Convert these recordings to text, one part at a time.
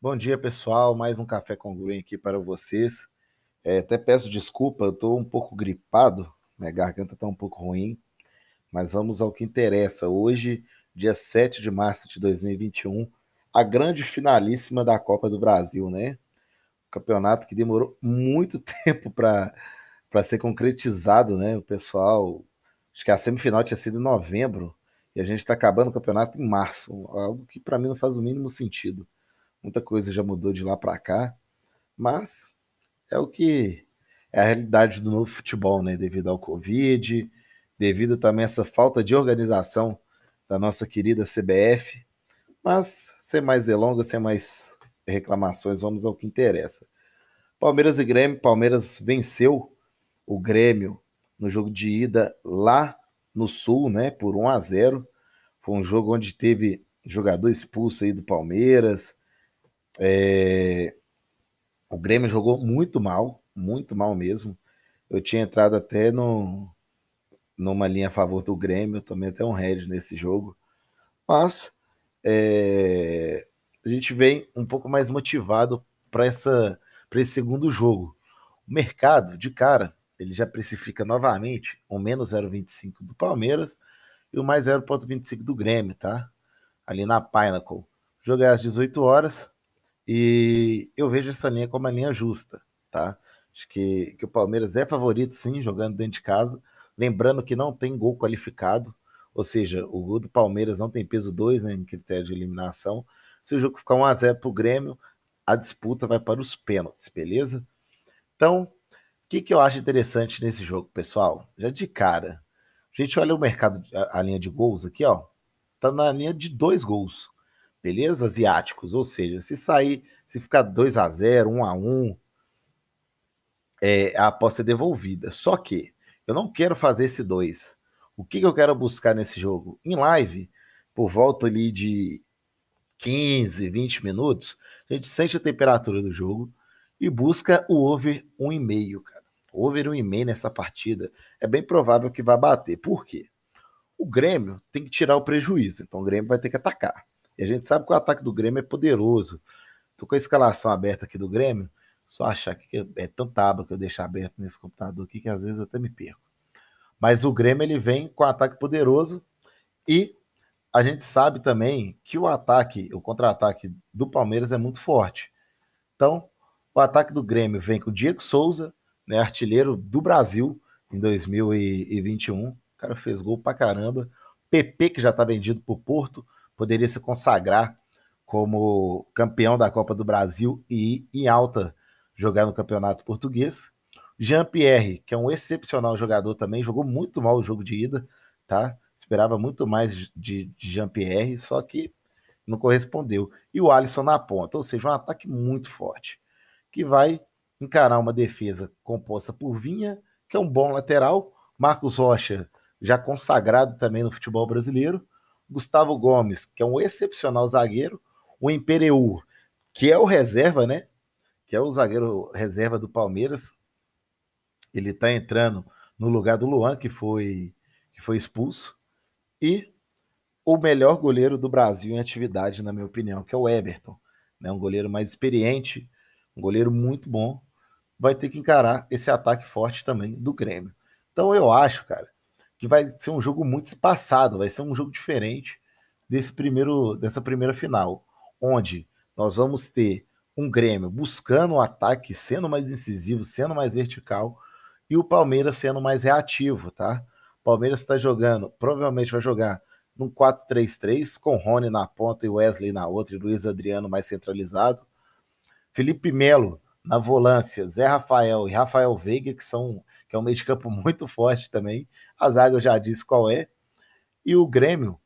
Bom dia, pessoal. Mais um Café com Green aqui para vocês. É, até peço desculpa, eu estou um pouco gripado, minha garganta está um pouco ruim, mas vamos ao que interessa. Hoje, dia 7 de março de 2021, a grande finalíssima da Copa do Brasil, né? campeonato que demorou muito tempo para ser concretizado, né? O pessoal, acho que a semifinal tinha sido em novembro e a gente está acabando o campeonato em março, algo que para mim não faz o mínimo sentido. Muita coisa já mudou de lá para cá, mas é o que é a realidade do novo futebol, né? Devido ao Covid, devido também a essa falta de organização da nossa querida CBF. Mas, sem mais delongas, sem mais reclamações, vamos ao que interessa. Palmeiras e Grêmio, Palmeiras venceu o Grêmio no jogo de ida lá no Sul, né, por 1 a 0. Foi um jogo onde teve jogador expulso aí do Palmeiras. É... O Grêmio jogou muito mal, muito mal mesmo. Eu tinha entrado até no, numa linha a favor do Grêmio, tomei até um head nesse jogo. Mas é, a gente vem um pouco mais motivado para essa para esse segundo jogo. O mercado, de cara, ele já precifica novamente o menos 0,25 do Palmeiras e o mais 0,25 do Grêmio, tá? Ali na Pinnacle. Jogo é às 18 horas e eu vejo essa linha como uma linha justa, tá? Acho que, que o Palmeiras é favorito, sim, jogando dentro de casa. Lembrando que não tem gol qualificado, ou seja, o gol do Palmeiras não tem peso 2 né, em critério de eliminação. Se o jogo ficar 1 a 0 para o Grêmio, a disputa vai para os pênaltis, beleza? Então, o que, que eu acho interessante nesse jogo, pessoal? Já de cara, a gente olha o mercado, a, a linha de gols aqui, ó, tá na linha de dois gols, beleza? Asiáticos, ou seja, se sair, se ficar 2 a 0 1 a 1 é, a aposta é devolvida. Só que eu não quero fazer esse 2. O que, que eu quero buscar nesse jogo? Em live, por volta ali de 15, 20 minutos, a gente sente a temperatura do jogo e busca o over 1,5, cara. Over 1,5 nessa partida é bem provável que vá bater. Por quê? O Grêmio tem que tirar o prejuízo, então o Grêmio vai ter que atacar. E a gente sabe que o ataque do Grêmio é poderoso. Tô com a escalação aberta aqui do Grêmio, só achar que é tanta aba que eu deixo aberto nesse computador aqui que às vezes até me perco. Mas o Grêmio ele vem com ataque poderoso e a gente sabe também que o ataque, o contra-ataque do Palmeiras é muito forte. Então, o ataque do Grêmio vem com o Diego Souza, né, artilheiro do Brasil em 2021. O cara fez gol pra caramba. PP, que já está vendido para o Porto, poderia se consagrar como campeão da Copa do Brasil e em alta jogar no Campeonato Português. Jean-Pierre, que é um excepcional jogador também, jogou muito mal o jogo de ida, tá? Esperava muito mais de, de Jean-Pierre, só que não correspondeu. E o Alisson na ponta, ou seja, um ataque muito forte, que vai encarar uma defesa composta por Vinha, que é um bom lateral, Marcos Rocha, já consagrado também no futebol brasileiro, Gustavo Gomes, que é um excepcional zagueiro, o Impereur, que é o reserva, né? Que é o zagueiro reserva do Palmeiras. Ele está entrando no lugar do Luan, que foi, que foi expulso e o melhor goleiro do Brasil em atividade, na minha opinião, que é o Everton. Né? Um goleiro mais experiente, um goleiro muito bom, vai ter que encarar esse ataque forte também do Grêmio. Então eu acho, cara, que vai ser um jogo muito espaçado, vai ser um jogo diferente desse primeiro, dessa primeira final, onde nós vamos ter um Grêmio buscando o ataque, sendo mais incisivo, sendo mais vertical, e o Palmeiras sendo mais reativo, tá? Palmeiras está jogando, provavelmente vai jogar num 4-3-3, com Rony na ponta e Wesley na outra, e Luiz Adriano mais centralizado. Felipe Melo na volância, Zé Rafael e Rafael Veiga, que são que é um meio de campo muito forte também. A zaga eu já disse qual é. E o Grêmio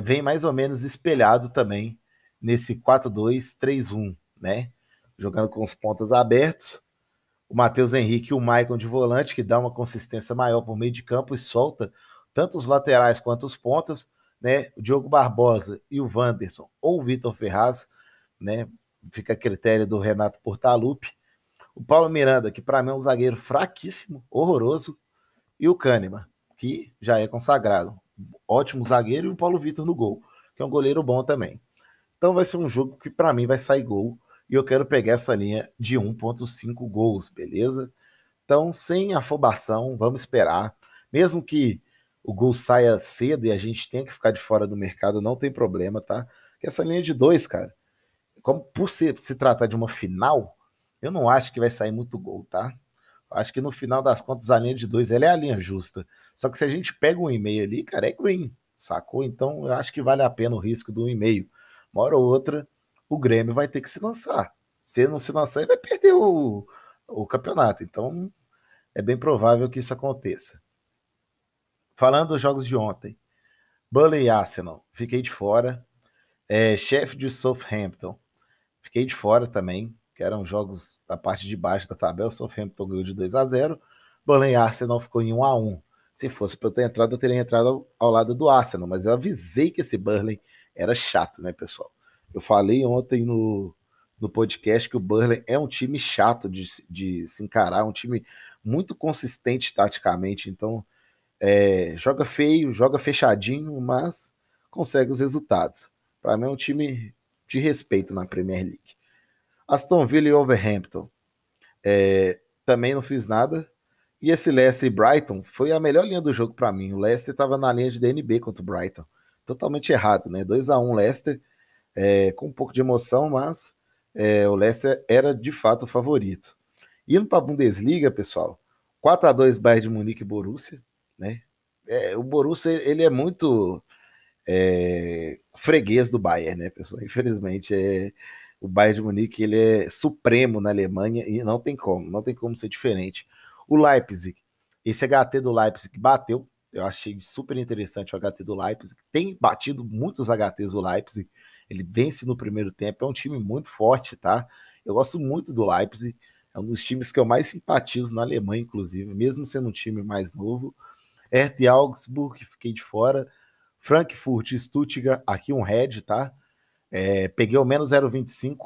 vem mais ou menos espelhado também nesse 4-2-3-1, né? Jogando com os pontas abertos o Matheus Henrique e o Maicon de volante, que dá uma consistência maior por meio de campo e solta tanto os laterais quanto os pontas, né? O Diogo Barbosa e o Wanderson ou o Vitor Ferraz, né? Fica a critério do Renato Portaluppi. O Paulo Miranda, que para mim é um zagueiro fraquíssimo, horroroso, e o Kahneman, que já é consagrado. Ótimo zagueiro, e o Paulo Vitor no gol, que é um goleiro bom também. Então vai ser um jogo que para mim vai sair gol e eu quero pegar essa linha de 1.5 gols, beleza? Então, sem afobação, vamos esperar. Mesmo que o gol saia cedo e a gente tenha que ficar de fora do mercado, não tem problema, tá? Que essa linha de dois, cara, como por se, se tratar de uma final, eu não acho que vai sair muito gol, tá? Acho que no final das contas a linha de dois ela é a linha justa. Só que se a gente pega um e-mail ali, cara, é green, sacou? Então eu acho que vale a pena o risco do e-mail. Uma hora ou outra, o Grêmio vai ter que se lançar. Se ele não se lançar, ele vai perder o, o campeonato. Então é bem provável que isso aconteça. Falando dos jogos de ontem, Burnley e Arsenal, fiquei de fora. É, Sheffield e Southampton, fiquei de fora também que eram jogos da parte de baixo da tabela. Southampton ganhou de 2 a 0 Burnley Arsenal ficou em 1 a 1 Se fosse para eu ter entrado, eu teria entrado ao, ao, lado do Arsenal, mas eu avisei que esse Burnley era chato, né, pessoal? Eu falei ontem no, no podcast que o Burnley é um time chato de, de se encarar, um time muito consistente taticamente, então é, joga feio, joga fechadinho, mas consegue os resultados. Para mim é um time de respeito na Premier League. Aston Villa e Overhampton. É, também não fiz nada. E esse Leicester e Brighton foi a melhor linha do jogo para mim. O Leicester estava na linha de DNB contra o Brighton. Totalmente errado, né? 2 a 1 Leicester, é, com um pouco de emoção, mas é, o Leicester era de fato o favorito. Indo para a Bundesliga, pessoal, 4 a 2 Bayern de Munique e Borussia, né? É, o Borussia ele é muito é, freguês do Bayern, né, pessoal? Infelizmente é o Bayern de Munique ele é supremo na Alemanha e não tem como, não tem como ser diferente. O Leipzig, esse HT do Leipzig bateu, eu achei super interessante o HT do Leipzig, tem batido muitos HTs do Leipzig, ele vence no primeiro tempo, é um time muito forte, tá? Eu gosto muito do Leipzig, é um dos times que eu mais simpatizo na Alemanha, inclusive, mesmo sendo um time mais novo. Hertha e Augsburg, fiquei de fora. Frankfurt Stuttgart, aqui um head, tá? É, peguei o menos 0,25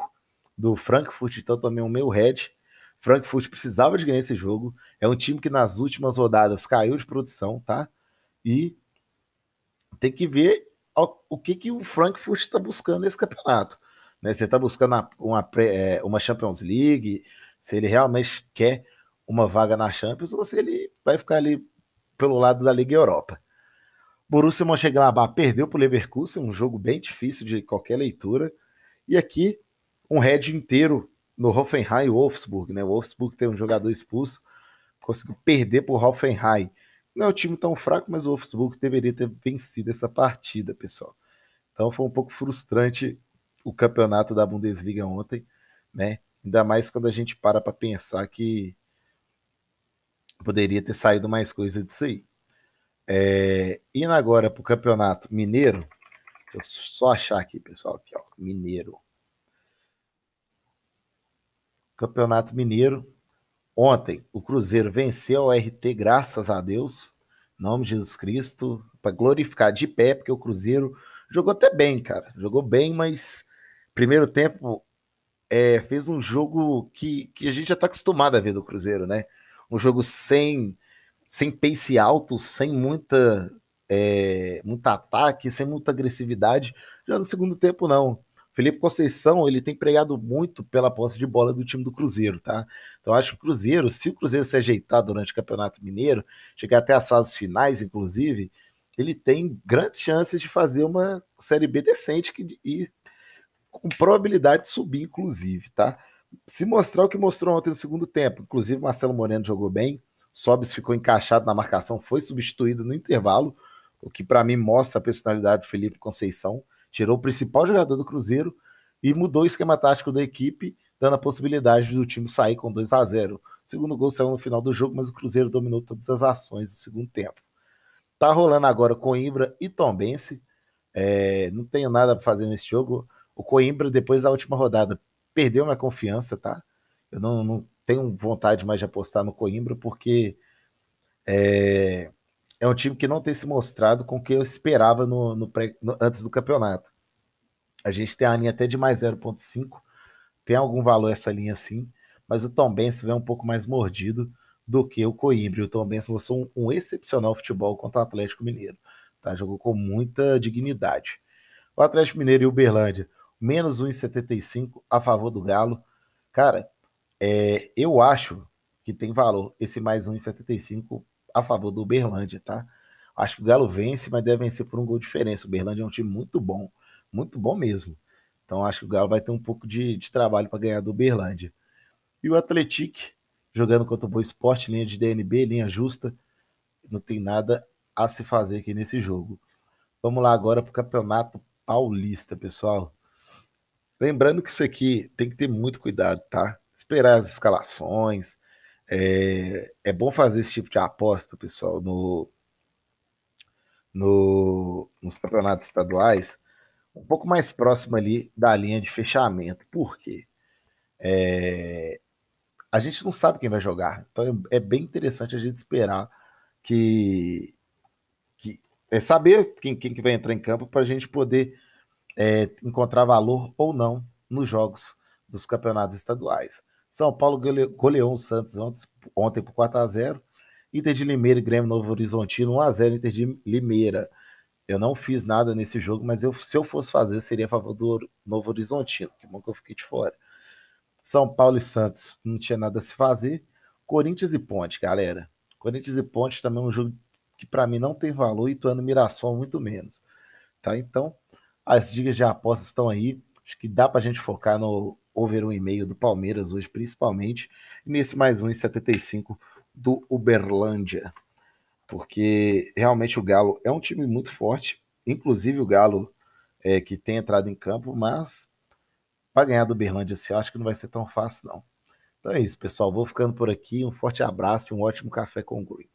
do Frankfurt, então também o meu head. Frankfurt precisava de ganhar esse jogo. É um time que nas últimas rodadas caiu de produção, tá? E tem que ver o que, que o Frankfurt está buscando nesse campeonato. Né? Se está buscando uma, é, uma Champions League, se ele realmente quer uma vaga na Champions, ou se ele vai ficar ali pelo lado da Liga Europa. Borussia Mönchengladbach perdeu para o Leverkusen, um jogo bem difícil de qualquer leitura. E aqui, um head inteiro no Hoffenheim e Wolfsburg. Né? O Wolfsburg tem um jogador expulso, conseguiu perder para o Hoffenheim. Não é um time tão fraco, mas o Wolfsburg deveria ter vencido essa partida, pessoal. Então foi um pouco frustrante o campeonato da Bundesliga ontem, né? Ainda mais quando a gente para para pensar que poderia ter saído mais coisa disso aí. É, indo agora para o Campeonato Mineiro, deixa eu só achar aqui, pessoal, aqui, ó, Mineiro. Campeonato Mineiro. Ontem, o Cruzeiro venceu o RT, graças a Deus, em nome de Jesus Cristo, para glorificar de pé, porque o Cruzeiro jogou até bem, cara. Jogou bem, mas primeiro tempo é, fez um jogo que, que a gente já está acostumado a ver do Cruzeiro, né? Um jogo sem sem pace alto, sem muita, é, muito ataque, sem muita agressividade. Já no segundo tempo, não. Felipe Conceição, ele tem pregado muito pela posse de bola do time do Cruzeiro, tá? Então acho que o Cruzeiro, se o Cruzeiro se ajeitar durante o Campeonato Mineiro, chegar até as fases finais, inclusive, ele tem grandes chances de fazer uma Série B decente que, e com probabilidade de subir, inclusive, tá? Se mostrar o que mostrou ontem no segundo tempo, inclusive Marcelo Moreno jogou bem, Sobis ficou encaixado na marcação, foi substituído no intervalo, o que para mim mostra a personalidade do Felipe Conceição. Tirou o principal jogador do Cruzeiro e mudou o esquema tático da equipe, dando a possibilidade do time sair com 2 a 0 O segundo gol saiu no final do jogo, mas o Cruzeiro dominou todas as ações do segundo tempo. Tá rolando agora Coimbra e Tombense. É, não tenho nada para fazer nesse jogo. O Coimbra, depois da última rodada, perdeu minha confiança, tá? Eu não, não tenho vontade mais de apostar no Coimbra, porque é, é um time que não tem se mostrado com o que eu esperava no, no, pré, no antes do campeonato. A gente tem a linha até de mais 0,5, tem algum valor essa linha sim, mas o Tom Benz vem um pouco mais mordido do que o Coimbra. O Tom Benz mostrou um, um, excepcional futebol contra o Atlético Mineiro. Tá? Jogou com muita dignidade. O Atlético Mineiro e o Uberlândia. menos 1,75 a favor do Galo. Cara, é, eu acho que tem valor esse mais 1,75 a favor do Uberlândia, tá? Acho que o Galo vence, mas deve vencer por um gol de diferença. O Uberlândia é um time muito bom, muito bom mesmo. Então acho que o Galo vai ter um pouco de, de trabalho para ganhar do Uberlândia. E o Atlético jogando contra o Boa Esporte, linha de DNB, linha justa. Não tem nada a se fazer aqui nesse jogo. Vamos lá agora para o Campeonato Paulista, pessoal. Lembrando que isso aqui tem que ter muito cuidado, tá? Esperar as escalações. É, é bom fazer esse tipo de aposta, pessoal, no, no, nos campeonatos estaduais, um pouco mais próximo ali da linha de fechamento. Por quê? É, a gente não sabe quem vai jogar. Então é, bem interessante a gente esperar que, que é saber quem, quem que vai entrar em campo para a gente poder é, encontrar valor ou não nos jogos dos campeonatos estaduais. São Paulo goleou o Santos ontem, ontem por 4 a 0 Inter de Limeira e Grêmio Novo Horizontino 1 a 0 Inter de Limeira. Eu não fiz nada nesse jogo, mas eu, se eu fosse fazer, seria a favor do Novo Horizontino. Que bom que eu fiquei de fora. São Paulo e Santos não tinha nada a se fazer. Corinthians e Ponte, galera. Corinthians e Ponte também é um jogo que para mim não tem valor e Tuano Mirassol muito menos. Tá? Então, as dicas de apostas estão aí. Acho que dá para a gente focar no over 1,5 do Palmeiras hoje, principalmente. E nesse mais 1,75 do Uberlândia. Porque realmente o Galo é um time muito forte. Inclusive o Galo é, que tem entrado em campo, mas para ganhar do Uberlândia, assim, eu acho que não vai ser tão fácil, não. Então é isso, pessoal. Vou ficando por aqui. Um forte abraço e um ótimo café com o Green.